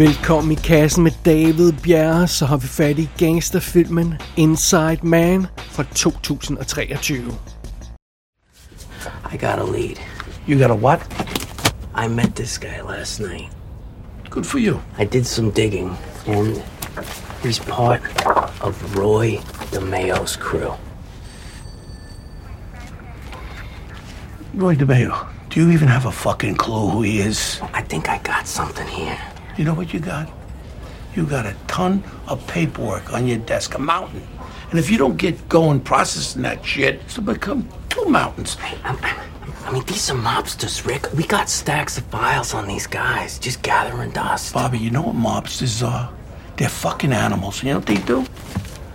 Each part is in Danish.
Velkommen i kassen med David Bjerre, så har vi fat i gangsterfilmen Inside Man fra 2023. I got a lead. You got a what? I met this guy last night. Good for you. I did some digging, and he's part of Roy DeMayo's crew. Roy DeMayo, do you even have a fucking clue who he is? I think I got something here. You know what you got? You got a ton of paperwork on your desk, a mountain. And if you don't get going processing that shit, it'll become two mountains. I'm, I'm, I mean, these are mobsters, Rick. We got stacks of files on these guys, just gathering dust. Bobby, you know what mobsters are? They're fucking animals. You know what they do?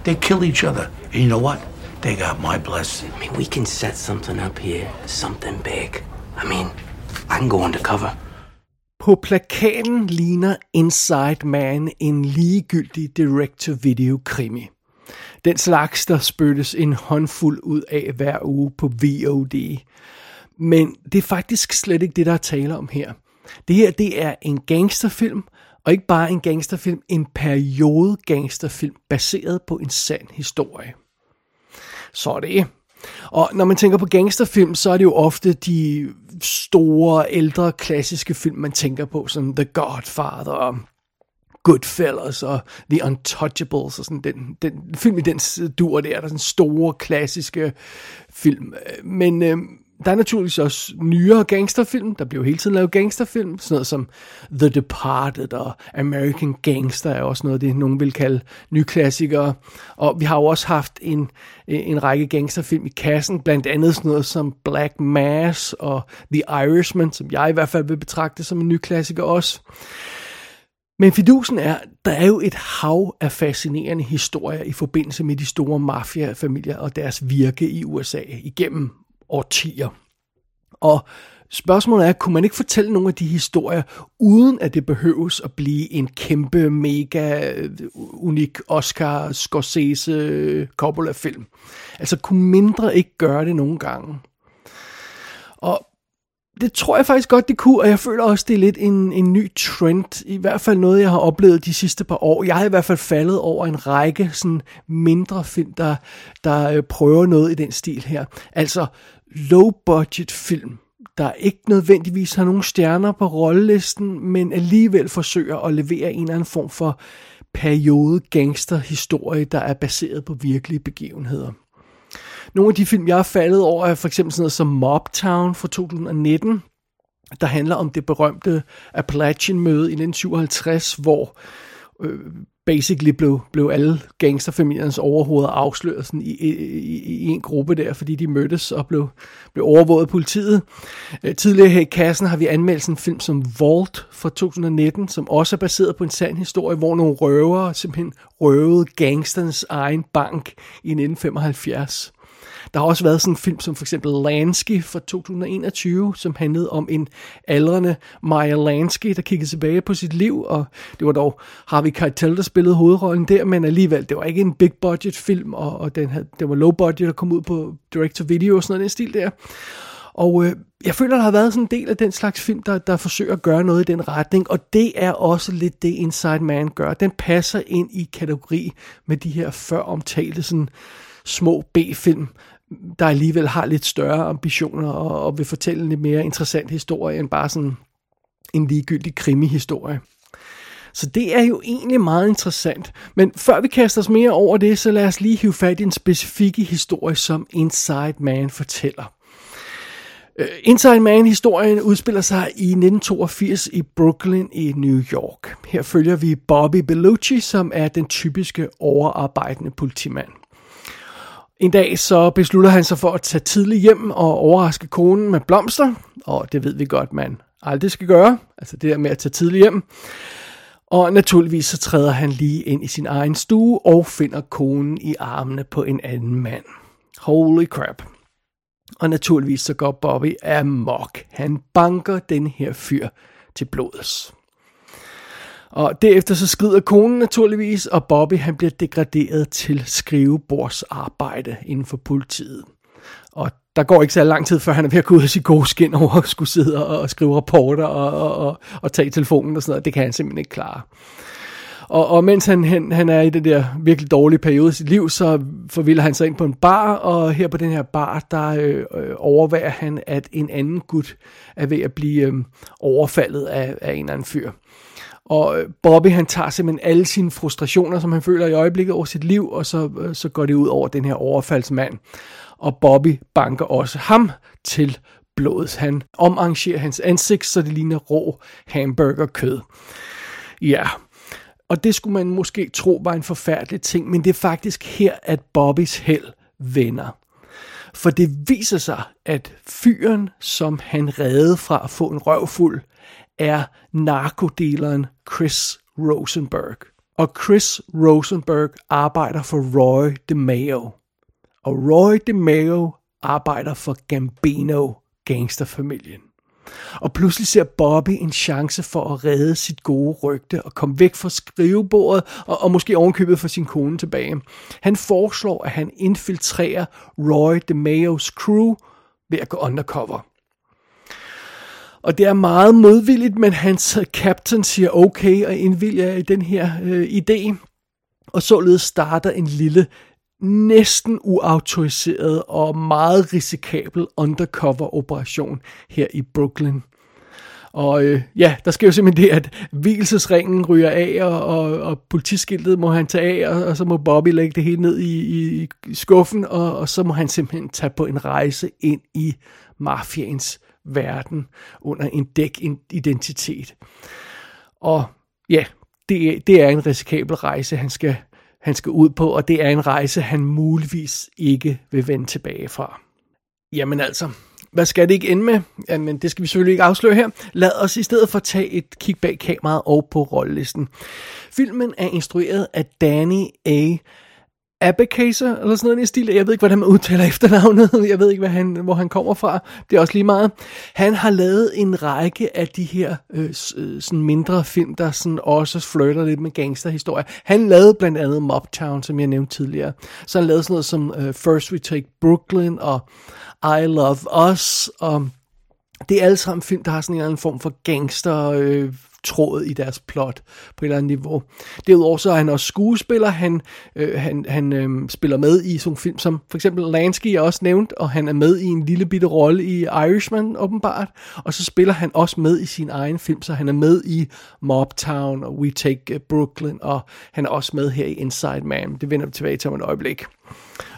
They kill each other. And you know what? They got my blessing. I mean, we can set something up here, something big. I mean, I can go undercover. På plakaten ligner Inside Man en ligegyldig direct-to-video-krimi. Den slags, der spyttes en håndfuld ud af hver uge på VOD. Men det er faktisk slet ikke det, der er tale om her. Det her, det er en gangsterfilm, og ikke bare en gangsterfilm, en periode gangsterfilm, baseret på en sand historie. Så er det. Og når man tænker på gangsterfilm, så er det jo ofte de store, ældre, klassiske film, man tænker på, som The Godfather, Goodfellas og The Untouchables og sådan den, den film i den dur der, der er sådan store, klassiske film. Øh, men øh, der er naturligvis også nyere gangsterfilm. Der bliver jo hele tiden lavet gangsterfilm. Sådan noget som The Departed og American Gangster er også noget det, nogen vil kalde nyklassikere. Og vi har jo også haft en, en række gangsterfilm i kassen. Blandt andet sådan noget som Black Mass og The Irishman, som jeg i hvert fald vil betragte som en ny klassiker også. Men fidusen er, der er jo et hav af fascinerende historier i forbindelse med de store mafiafamilier og deres virke i USA igennem årtier. Og spørgsmålet er, kunne man ikke fortælle nogle af de historier, uden at det behøves at blive en kæmpe, mega, øh, unik Oscar, Scorsese, Coppola-film? Altså, kunne mindre ikke gøre det nogle gange? Og det tror jeg faktisk godt, det kunne, og jeg føler også, det er lidt en, en ny trend. I hvert fald noget, jeg har oplevet de sidste par år. Jeg har i hvert fald faldet over en række sådan mindre film, der, der øh, prøver noget i den stil her. Altså low-budget film, der ikke nødvendigvis har nogen stjerner på rollelisten, men alligevel forsøger at levere en eller anden form for periode gangsterhistorie, der er baseret på virkelige begivenheder. Nogle af de film, jeg har faldet over, er for eksempel sådan noget som Mobtown fra 2019, der handler om det berømte Appalachian-møde i 1957, hvor øh, basically blev, blev alle gangsterfamiliernes overhoveder afsløret sådan i, i, i en gruppe der, fordi de mødtes og blev, blev overvåget af politiet. Øh, tidligere her i kassen har vi anmeldt en film som Vault fra 2019, som også er baseret på en sand historie, hvor nogle røvere simpelthen røvede gangsternes egen bank i 1975. Der har også været sådan en film som for eksempel Lansky fra 2021, som handlede om en aldrende Maya Lansky, der kiggede tilbage på sit liv, og det var dog Harvey Keitel, der spillede hovedrollen der, men alligevel, det var ikke en big budget film, og, og den havde, det var low budget at komme ud på direct to video og sådan noget, den stil der. Og øh, jeg føler, der har været sådan en del af den slags film, der, der forsøger at gøre noget i den retning, og det er også lidt det Inside Man gør. Den passer ind i kategori med de her før omtalte sådan små B-film, der alligevel har lidt større ambitioner og, og vil fortælle en lidt mere interessant historie end bare sådan en ligegyldig krimihistorie. Så det er jo egentlig meget interessant. Men før vi kaster os mere over det, så lad os lige hive fat i en specifik historie, som Inside Man fortæller. Øh, Inside Man-historien udspiller sig i 1982 i Brooklyn i New York. Her følger vi Bobby Bellucci, som er den typiske overarbejdende politimand. En dag så beslutter han sig for at tage tidligt hjem og overraske konen med blomster, og det ved vi godt, man aldrig skal gøre, altså det der med at tage tidligt hjem. Og naturligvis så træder han lige ind i sin egen stue og finder konen i armene på en anden mand. Holy crap. Og naturligvis så går Bobby amok. Han banker den her fyr til blods. Og derefter så skrider konen naturligvis, og Bobby han bliver degraderet til skrivebordsarbejde inden for politiet. Og der går ikke så lang tid, før han er ved at gå ud af sit gode skin over at skulle sidde og, skrive rapporter og, og, og, og tage telefonen og sådan noget. Det kan han simpelthen ikke klare. Og, og mens han, han, han er i den der virkelig dårlige periode i sit liv, så forvilder han sig ind på en bar, og her på den her bar, der øh, øh, overværer han, at en anden gut er ved at blive øh, overfaldet af, af en eller anden fyr. Og øh, Bobby han tager simpelthen alle sine frustrationer, som han føler i øjeblikket over sit liv, og så, øh, så går det ud over den her overfaldsmand. Og Bobby banker også ham til blodet. Han omarrangerer hans ansigt, så det ligner rå hamburgerkød. Ja, og det skulle man måske tro var en forfærdelig ting, men det er faktisk her, at Bobbys held vender. For det viser sig, at fyren, som han redde fra at få en røvfuld, er narkodeleren Chris Rosenberg. Og Chris Rosenberg arbejder for Roy DeMeo. Og Roy DeMeo arbejder for Gambino, gangsterfamilien. Og pludselig ser Bobby en chance for at redde sit gode rygte og komme væk fra skrivebordet og, og måske ovenkøbet for sin kone tilbage. Han foreslår, at han infiltrerer Roy DeMeos crew ved at gå undercover. Og det er meget modvilligt, men hans øh, captain siger okay og indvilger i den her øh, idé. Og således starter en lille, næsten uautoriseret og meget risikabel undercover-operation her i Brooklyn. Og øh, ja, der sker jo simpelthen det, at hvilesesringen ryger af, og, og, og politiskiltet må han tage af, og, og så må Bobby lægge det hele ned i, i, i skuffen, og, og så må han simpelthen tage på en rejse ind i mafiens verden under en dæk identitet. Og ja, det, det er en risikabel rejse, han skal, han skal ud på, og det er en rejse, han muligvis ikke vil vende tilbage fra. Jamen altså, hvad skal det ikke ende med? Jamen, det skal vi selvfølgelig ikke afsløre her. Lad os i stedet for tage et kig bag kameraet og på rollelisten. Filmen er instrueret af Danny A. Abacaser, eller sådan noget i stil. Jeg ved ikke, hvordan man udtaler efternavnet. Jeg ved ikke, hvad han, hvor han kommer fra. Det er også lige meget. Han har lavet en række af de her øh, øh sådan mindre film, der sådan også flirter lidt med gangsterhistorie. Han lavede blandt andet Mobtown, som jeg nævnte tidligere. Så han lavede sådan noget som øh, First We Take Brooklyn og I Love Us. Og det er alle sammen film, der har sådan en eller anden form for gangster... Øh, tråd i deres plot på et eller andet niveau. Derudover så er han også skuespiller. Han, øh, han, han øh, spiller med i sådan film som for eksempel Lansky er også nævnt, og han er med i en lille bitte rolle i Irishman åbenbart. Og så spiller han også med i sin egen film, så han er med i Mob Town og We Take øh, Brooklyn, og han er også med her i Inside Man. Det vender vi tilbage til om et øjeblik.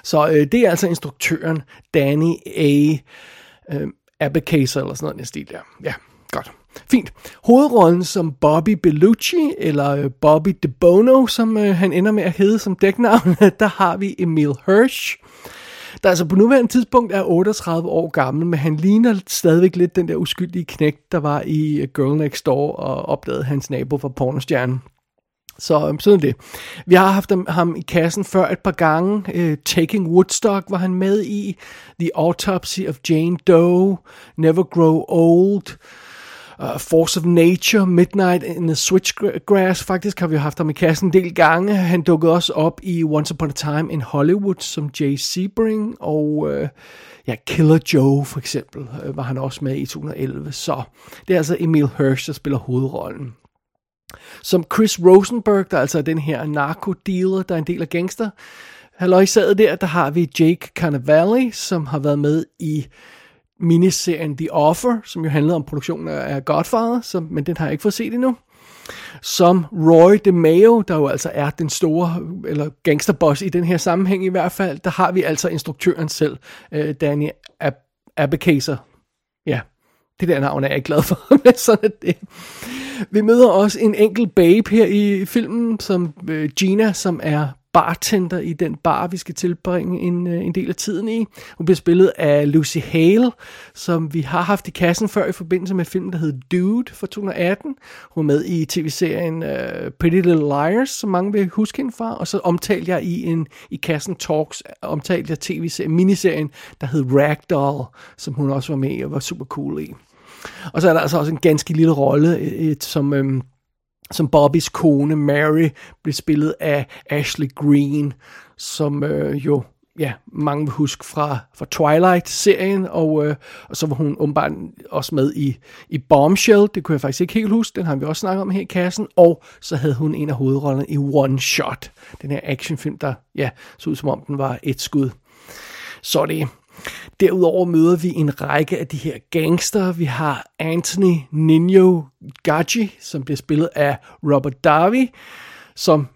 Så øh, det er altså instruktøren Danny A. Øh, Abacaser eller sådan noget i stil der. Ja, godt. Fint. Hovedrollen som Bobby Bellucci, eller øh, Bobby De Bono, som øh, han ender med at hedde som dæknavn, der har vi Emil Hirsch, der altså på nuværende tidspunkt er 38 år gammel, men han ligner stadigvæk lidt den der uskyldige knægt, der var i øh, Girl Next Door og opdagede hans nabo fra pornostjernen. Så øh, sådan det. Vi har haft ham i kassen før et par gange. Uh, Taking Woodstock var han med i. The Autopsy of Jane Doe. Never Grow Old uh, Force of Nature, Midnight in the Switchgrass. Faktisk har vi haft ham i kassen en del gange. Han dukkede også op i Once Upon a Time in Hollywood som Jay Sebring, og uh, ja, Killer Joe for eksempel uh, var han også med i 2011. Så det er altså Emil Hirsch, der spiller hovedrollen. Som Chris Rosenberg, der altså er den her narkodealer, der er en del af gangster. Halløj sad der, der har vi Jake Carnevale, som har været med i miniserien The Offer, som jo handlede om produktionen af Godfather, som, men den har jeg ikke fået set endnu. Som Roy DeMeo, der jo altså er den store, eller gangsterboss i den her sammenhæng i hvert fald, der har vi altså instruktøren selv, øh, Danny Ab- Abacaser. Ja, det der navn er jeg glad for, men sådan er det. Vi møder også en enkelt babe her i filmen, som øh, Gina, som er bartender i den bar, vi skal tilbringe en, øh, en del af tiden i. Hun bliver spillet af Lucy Hale, som vi har haft i kassen før i forbindelse med filmen, der hedder Dude fra 2018. Hun er med i tv-serien uh, Pretty Little Liars, som mange vil huske hende fra. Og så omtalte jeg i en i kassen Talks, omtalte jeg tv-serien, miniserien, der hed Ragdoll, som hun også var med i og var super cool i. Og så er der altså også en ganske lille rolle, øh, som... Øhm, som Bobbys kone Mary blev spillet af Ashley Green, som øh, jo ja, mange vil huske fra, fra Twilight-serien, og, øh, og så var hun åbenbart også med i, i Bombshell, det kunne jeg faktisk ikke helt huske, den har vi også snakket om her i kassen, og så havde hun en af hovedrollerne i One Shot, den her actionfilm, der ja, så ud som om den var et skud. Så det Derudover møder vi en række af de her gangster. Vi har Anthony Nino Gaggi, som bliver spillet af Robert Darby, som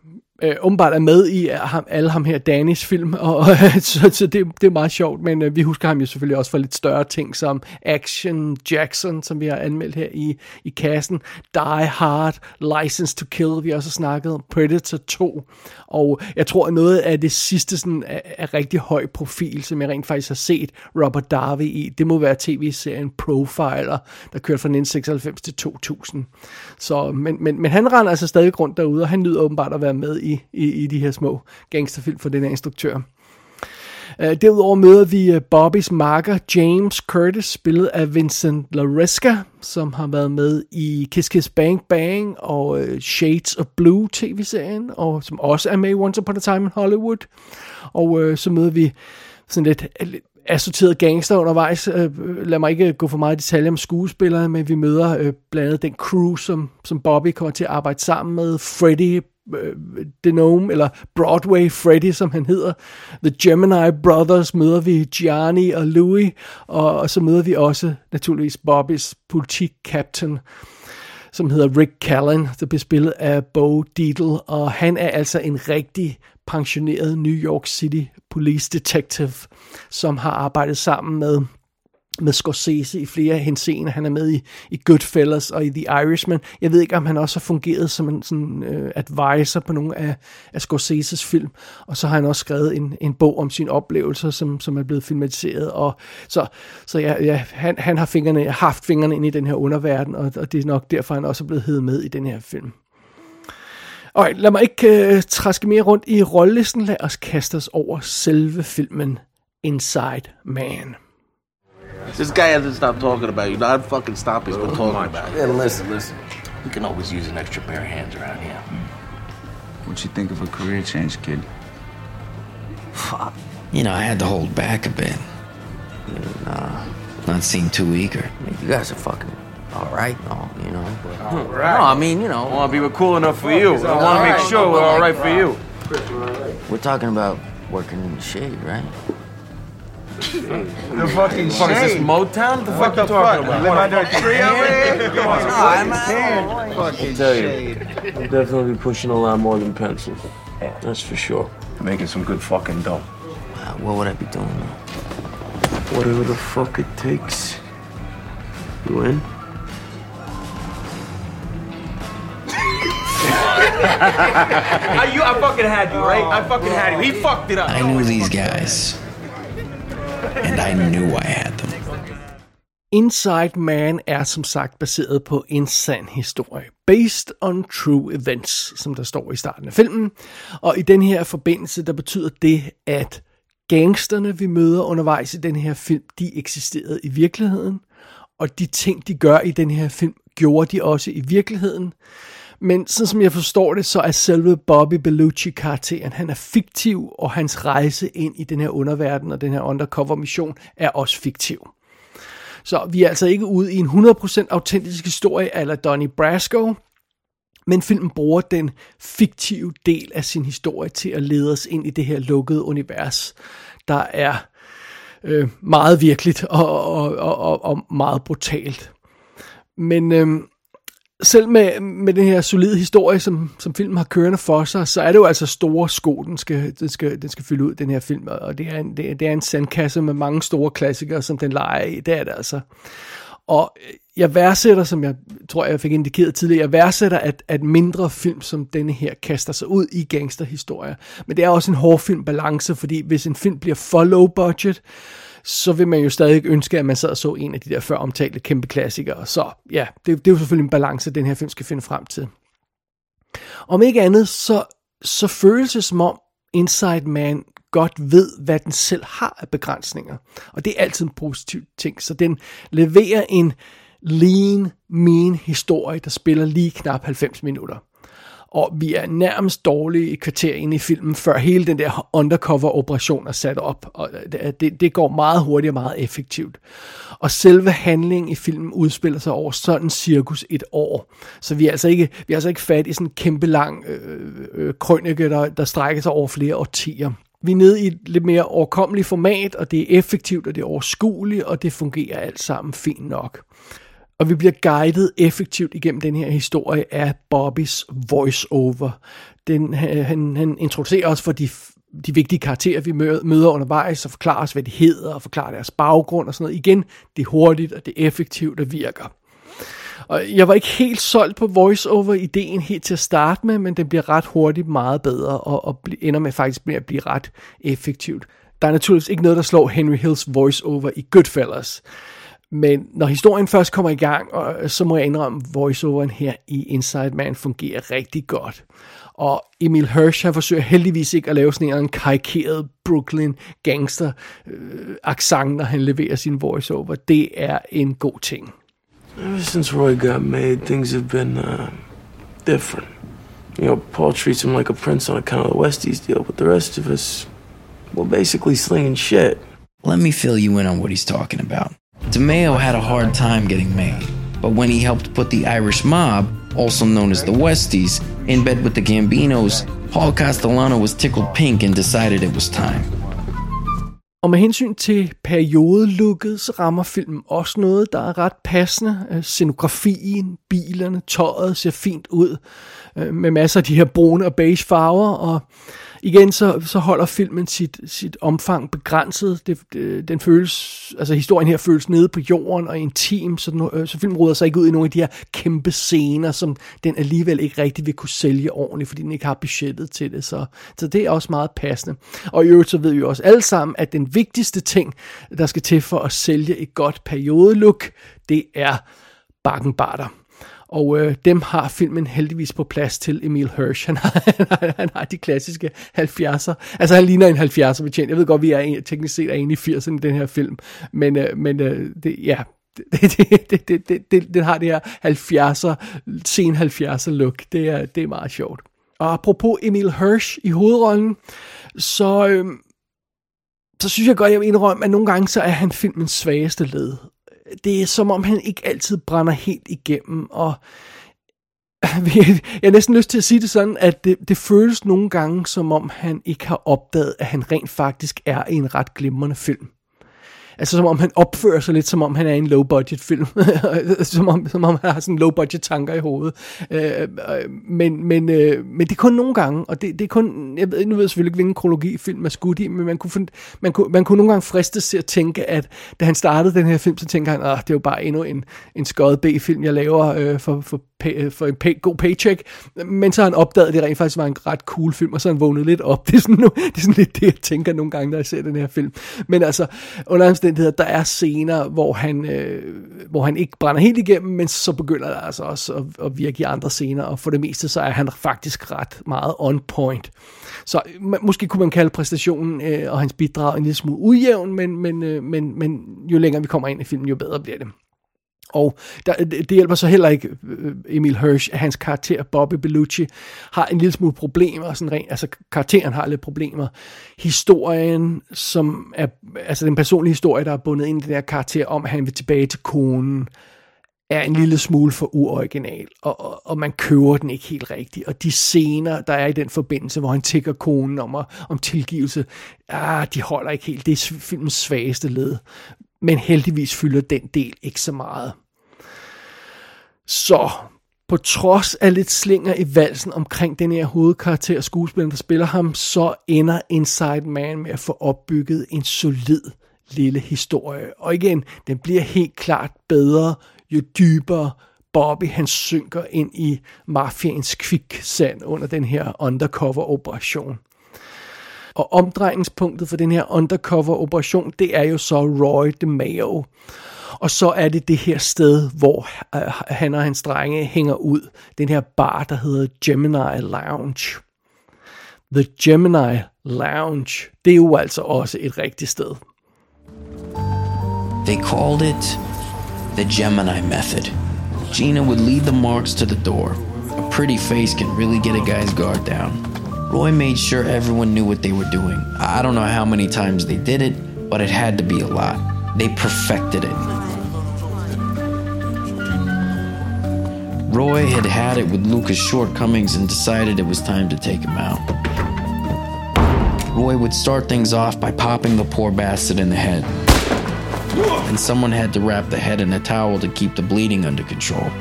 øh, åbenbart er med i øh, ham, alle ham her Danis film, og, øh, så, så det, det er meget sjovt, men øh, vi husker ham jo selvfølgelig også for lidt større ting som Action Jackson, som vi har anmeldt her i, i kassen, Die Hard, License to Kill, vi har også snakket om, Predator 2, og jeg tror, at noget af det sidste sådan, er, er rigtig høj profil, som jeg rent faktisk har set Robert Darby i, det må være tv-serien Profiler, der kørte fra 1996 til 2000. Så, men, men, men han render altså stadig rundt derude, og han nyder åbenbart at være med i i, i, de her små gangsterfilm for den her instruktør. Øh, derudover møder vi øh, Bobbys marker James Curtis, spillet af Vincent Laresca, som har været med i Kiss Kiss Bang Bang og øh, Shades of Blue tv-serien, og som også er med i Once Upon a Time in Hollywood. Og uh, så møder vi sådan lidt, assorteret gangster undervejs. Lad mig ikke gå for meget i detaljer om skuespillere, men vi møder uh, blandt andet den crew, som, som Bobby kommer til at arbejde sammen med. Freddy Øh, Denome, eller Broadway Freddy, som han hedder. The Gemini Brothers møder vi Gianni og Louis, og, og så møder vi også naturligvis Bobbys politik-captain, som hedder Rick Callen, der bliver spillet af Bo Deedle, og han er altså en rigtig pensioneret New York City Police Detective, som har arbejdet sammen med med Scorsese i flere henseender. Han er med i, i Goodfellas og i The Irishman. Jeg ved ikke, om han også har fungeret som en sådan, øh, advisor på nogle af, af Scorseses film. Og så har han også skrevet en, en bog om sine oplevelser, som, som er blevet filmatiseret. Og så så ja, ja, han, han har fingrene, haft fingrene ind i den her underverden, og, og det er nok derfor, han også er blevet heddet med i den her film. Alright, lad mig ikke øh, træske mere rundt i rollelisten. Lad os kaste os over selve filmen Inside Man. This guy hasn't stopped talking about you. Not fucking stop. He's been talking about you. Yeah, listen, listen. We can always use an extra pair of hands around here. What you think of a career change, kid? Fuck. You know, I had to hold back a bit. Mm, nah, not seem too eager. I mean, you guys are fucking all right, no, you know. But, all right. No, I mean, you know. I want to be cool enough for you. I want to make sure we're all right for you. We're talking about working in the shade, right? The fucking fuck is this Motown? What the fuck you talking about? Live under a tree over here? I'm Fucking tell you. I'm definitely pushing a lot more than pencils. That's for sure. Making some good fucking dough. What would I be doing now? Whatever the fuck it takes. You in? I, you, I fucking had you, right? I fucking had you. He fucked it up. I knew these guys. I knew I had them. Inside Man er som sagt baseret på en sand historie. Based on true events, som der står i starten af filmen. Og i den her forbindelse, der betyder det, at gangsterne, vi møder undervejs i den her film, de eksisterede i virkeligheden. Og de ting, de gør i den her film, gjorde de også i virkeligheden. Men sådan som jeg forstår det, så er selve Bobby Bellucci-karakteren, han er fiktiv, og hans rejse ind i den her underverden og den her undercover-mission er også fiktiv. Så vi er altså ikke ude i en 100% autentisk historie eller Donnie Brasco, men filmen bruger den fiktive del af sin historie til at lede os ind i det her lukkede univers, der er øh, meget virkeligt og, og, og, og meget brutalt. Men øh, selv med, med den her solide historie, som, som filmen har kørende for sig, så er det jo altså store sko, den skal, den skal, den skal fylde ud, den her film. Og det er, en, det, det er en sandkasse med mange store klassikere, som den leger i. Det er det altså. Og jeg værdsætter, som jeg tror, jeg fik indikeret tidligere, jeg værdsætter, at, at mindre film som denne her kaster sig ud i gangsterhistorier. Men det er også en hård filmbalance, fordi hvis en film bliver for low budget, så vil man jo stadig ønske, at man sad og så en af de der før omtalte kæmpe klassikere. Så ja, det, det er jo selvfølgelig en balance, den her film skal finde frem til. Om ikke andet, så, så føles det som om Inside Man godt ved, hvad den selv har af begrænsninger. Og det er altid en positiv ting. Så den leverer en lean, mean historie, der spiller lige knap 90 minutter og vi er nærmest dårlige i kvarter ind i filmen, før hele den der undercover-operation er sat op, og øh, øh, det, det går meget hurtigt og meget effektivt. Og selve handlingen i filmen udspiller sig over sådan cirkus et år. Så vi er altså ikke, vi er altså ikke fat i sådan en kæmpe lang øh, øh, øh, krønike, der, der strækker sig over flere årtier. Vi er nede i et lidt mere overkommeligt format, og det er effektivt, og det er overskueligt, og det fungerer alt sammen fint nok. Og vi bliver guidet effektivt igennem den her historie af Bobbys voice-over. Den, øh, han, han introducerer os for de, de vigtige karakterer, vi møder undervejs, og forklarer os, hvad de hedder, og forklarer deres baggrund og sådan noget. Igen, det er hurtigt, og det er effektivt, og virker. Og jeg var ikke helt solgt på voice-over-ideen helt til at starte med, men den bliver ret hurtigt meget bedre, og, og ender med faktisk med at blive ret effektivt. Der er naturligvis ikke noget, der slår Henry Hills voice-over i Goodfellas. Men når historien først kommer i gang, og, så må jeg indrømme, at voiceoveren her i Inside Man fungerer rigtig godt. Og Emil Hirsch har forsøgt heldigvis ikke at lave sådan en karikeret Brooklyn gangster øh, accent, når han leverer sin voiceover. Det er en god ting. Ever since Roy got made, things have been uh, different. You know, Paul treats him like a prince on account of the Westies deal, but the rest of us, we're basically slinging shit. Let me fill you in on what he's talking about. DeMeo had a hard time getting made, but when he helped put the Irish mob, also known as the Westies, in bed with the Gambinos, Paul Castellano was tickled pink and decided it was time. Og med hensyn til periodelooket, så rammer filmen også noget, der er ret passende. Øh, scenografien, bilerne, tøjet ser fint ud, øh, med masser af de her brune og beige farver, og igen, så, så holder filmen sit, sit omfang begrænset. Det, det, den føles, altså historien her føles nede på jorden og intim, så, den, øh, så filmen ruder sig ikke ud i nogle af de her kæmpe scener, som den alligevel ikke rigtig vil kunne sælge ordentligt, fordi den ikke har budgettet til det. Så, så det er også meget passende. Og i øvrigt så ved vi jo også alle sammen, at den vigtigste ting, der skal til for at sælge et godt periodelook, det er bakkenbarter. Og øh, dem har filmen heldigvis på plads til Emil Hirsch. Han har, han har, han har de klassiske 70'er. Altså han ligner en 70'er betjent. Jeg ved godt, vi er en, teknisk set er inde i 80'erne i den her film. Men, øh, men øh, det, ja, det, det, det, det, det, det, har det her 70'er, sen 70'er look. Det er, det er meget sjovt. Og apropos Emil Hirsch i hovedrollen, så, øh, så synes jeg godt, jeg vil indrømme, at nogle gange så er han filmens svageste led det er som om han ikke altid brænder helt igennem, og jeg har næsten lyst til at sige det sådan, at det, det føles nogle gange, som om han ikke har opdaget, at han rent faktisk er i en ret glimrende film. Altså som om han opfører sig lidt, som om han er i en low-budget film. som, om, som om han har sådan low-budget tanker i hovedet. Øh, øh, men, men, øh, men det er kun nogle gange, og det, det er kun, jeg ved, nu ved jeg selvfølgelig ikke, hvilken kronologi film er skudt i, men man kunne, man, kunne, man kunne nogle gange fristes til at tænke, at da han startede den her film, så tænkte han, at det er jo bare endnu en, en skøjet B-film, jeg laver øh, for, for pay, for en pay, god paycheck, men så har han opdaget, at det rent faktisk var en ret cool film, og så har han vågnet lidt op. Det er sådan, nu, det er sådan lidt det, jeg tænker nogle gange, når jeg ser den her film. Men altså, under omstændigheder, der er scener, hvor han, øh, hvor han ikke brænder helt igennem, men så begynder der altså også at, at virke i andre scener, og for det meste, så er han faktisk ret meget on point. Så måske kunne man kalde præstationen øh, og hans bidrag en lille smule ujævn, men, men, øh, men, men jo længere vi kommer ind i filmen, jo bedre bliver det. Og der, det hjælper så heller ikke øh, Emil Hirsch, at hans karakter Bobby Bellucci har en lille smule problemer. Sådan rent, altså karakteren har lidt problemer. Historien, som er, altså den personlige historie, der er bundet ind i den her karakter, om at han vil tilbage til konen, er en lille smule for uoriginal, og, og, og man køber den ikke helt rigtigt. Og de scener, der er i den forbindelse, hvor han tigger konen om, om tilgivelse, ah, de holder ikke helt. Det er filmens svageste led. Men heldigvis fylder den del ikke så meget. Så på trods af lidt slinger i valsen omkring den her hovedkarakter skuespiller, der spiller ham, så ender Inside Man med at få opbygget en solid lille historie. Og igen, den bliver helt klart bedre, jo dybere Bobby han synker ind i mafiens kviksand under den her undercover-operation. Og omdrejningspunktet for den her undercover-operation, det er jo så Roy DeMeo. Og så er det det her sted, hvor øh, han og hans drenge hænger ud. Den her bar, der hedder Gemini Lounge. The Gemini Lounge, det er jo altså også et rigtigt sted. They called it the Gemini method. Gina would lead the marks to the door, A pretty face can really get a guy's guard down. Roy made sure everyone knew what they were doing. I don't know how many times they did it, but it had to be a lot. They perfected it. Roy had had it with Lucas' shortcomings and decided it was time to take him out. Roy would start things off by popping the poor bastard in the head. And someone had to wrap the head in a towel to keep the bleeding under control.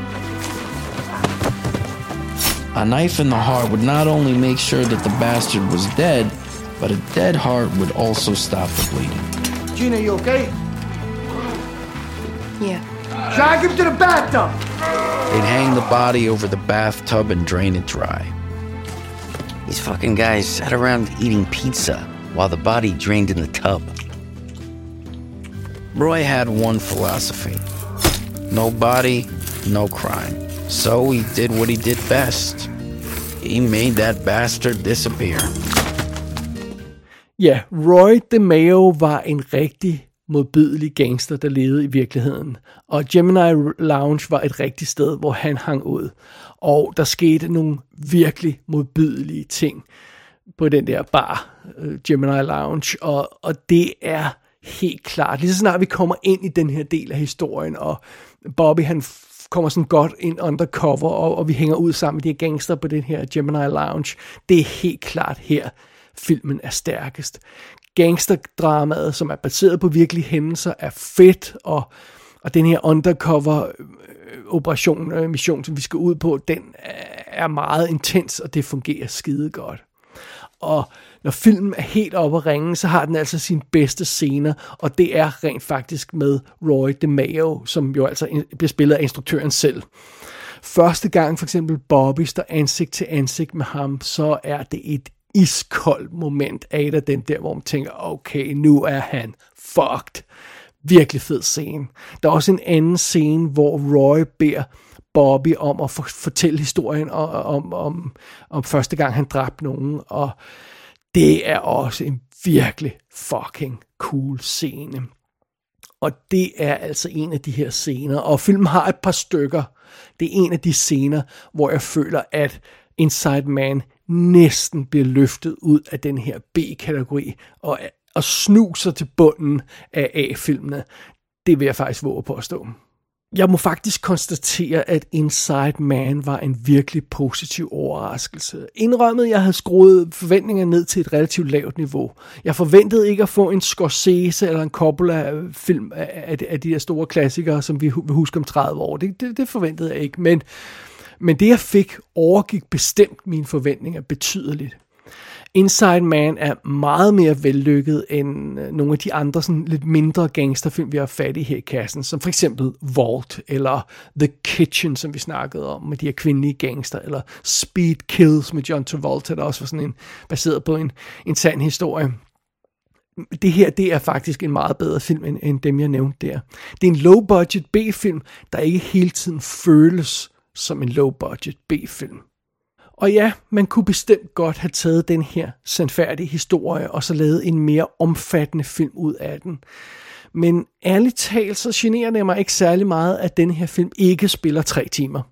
A knife in the heart would not only make sure that the bastard was dead, but a dead heart would also stop the bleeding. Gina, you okay? Yeah. Drag him to the bathtub! They'd hang the body over the bathtub and drain it dry. These fucking guys sat around eating pizza while the body drained in the tub. Roy had one philosophy no body, no crime. So he did what he did best. He made that bastard disappear. Ja, Roy DeMeo var en rigtig modbydelig gangster, der levede i virkeligheden. Og Gemini Lounge var et rigtigt sted, hvor han hang ud. Og der skete nogle virkelig modbydelige ting på den der bar, øh, Gemini Lounge. Og, og det er helt klart, lige så snart vi kommer ind i den her del af historien, og Bobby han kommer sådan godt ind undercover, og, og vi hænger ud sammen med de her gangster på den her Gemini Lounge. Det er helt klart her, filmen er stærkest. Gangsterdramaet, som er baseret på virkelige hændelser, er fedt, og, og den her undercover øh, operation, øh, mission, som vi skal ud på, den er meget intens, og det fungerer skide godt. Og når filmen er helt oppe at ringe, så har den altså sine bedste scener, og det er rent faktisk med Roy DeMeo, som jo altså bliver spillet af instruktøren selv. Første gang for eksempel Bobby står ansigt til ansigt med ham, så er det et iskoldt moment af det, den der, hvor man tænker, okay, nu er han fucked. Virkelig fed scene. Der er også en anden scene, hvor Roy beder Bobby om at fortælle historien om, om, om, om første gang, han dræbte nogen, og det er også en virkelig fucking cool scene. Og det er altså en af de her scener, og filmen har et par stykker. Det er en af de scener, hvor jeg føler, at Inside Man næsten bliver løftet ud af den her B-kategori, og, og snuser til bunden af A-filmene. Det vil jeg faktisk våge på at stå. Jeg må faktisk konstatere, at Inside Man var en virkelig positiv overraskelse. Indrømmet, jeg havde skruet forventningerne ned til et relativt lavt niveau. Jeg forventede ikke at få en Scorsese eller en Coppola-film af, af de der store klassikere, som vi husker om 30 år. Det, det, det forventede jeg ikke, men, men det jeg fik overgik bestemt mine forventninger betydeligt. Inside Man er meget mere vellykket end øh, nogle af de andre sådan lidt mindre gangsterfilm, vi har fat i her i kassen, som for eksempel Vault, eller The Kitchen, som vi snakkede om, med de her kvindelige gangster, eller Speed Kills med John Travolta, der også var sådan en, baseret på en, en sand historie. Det her, det er faktisk en meget bedre film, end, end dem, jeg nævnte der. Det er en low-budget B-film, der ikke hele tiden føles som en low-budget B-film. Og ja, man kunne bestemt godt have taget den her sandfærdige historie, og så lavet en mere omfattende film ud af den. Men ærligt talt, så generer det mig ikke særlig meget, at den her film ikke spiller tre timer.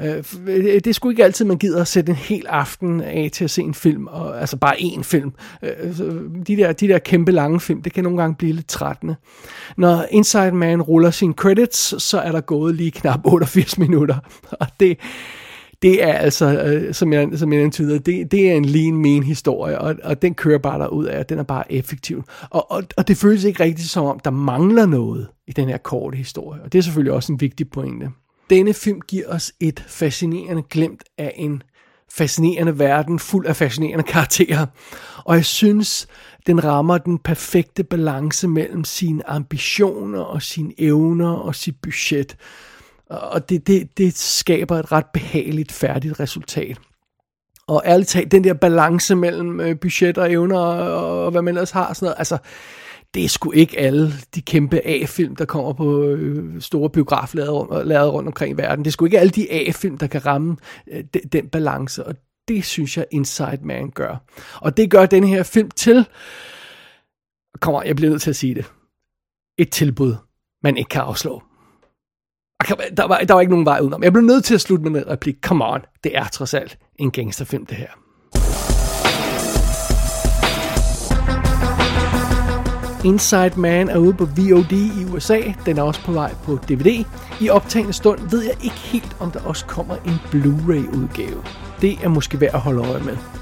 Øh, det er sgu ikke altid, man gider at sætte en hel aften af til at se en film, og, altså bare én film. Øh, de der, de der kæmpe lange film, det kan nogle gange blive lidt trættende. Når Inside Man ruller sine credits, så er der gået lige knap 88 minutter, og det, det er altså, øh, som jeg, som jeg antyder, det, det er en lean mean historie, og, og den kører bare derud af, og den er bare effektiv. Og, og, og det føles ikke rigtigt som om, der mangler noget i den her korte historie, og det er selvfølgelig også en vigtig pointe. Denne film giver os et fascinerende glemt af en fascinerende verden, fuld af fascinerende karakterer. Og jeg synes, den rammer den perfekte balance mellem sine ambitioner og sine evner og sit budget. Og det, det, det skaber et ret behageligt, færdigt resultat. Og ærligt talt, den der balance mellem øh, budget og evner og, og hvad man ellers har, sådan noget, altså, det er sgu ikke alle de kæmpe A-film, der kommer på øh, store biograflader rundt omkring i verden. Det er sgu ikke alle de A-film, der kan ramme øh, den, den balance, og det synes jeg Inside Man gør. Og det gør den her film til, kommer jeg bliver nødt til at sige det, et tilbud, man ikke kan afslå der var, der var ikke nogen vej udenom. Jeg blev nødt til at slutte med en replik. Come on, det er trods alt en gangsterfilm, det her. Inside Man er ude på VOD i USA. Den er også på vej på DVD. I optagende stund ved jeg ikke helt, om der også kommer en Blu-ray udgave. Det er måske værd at holde øje med.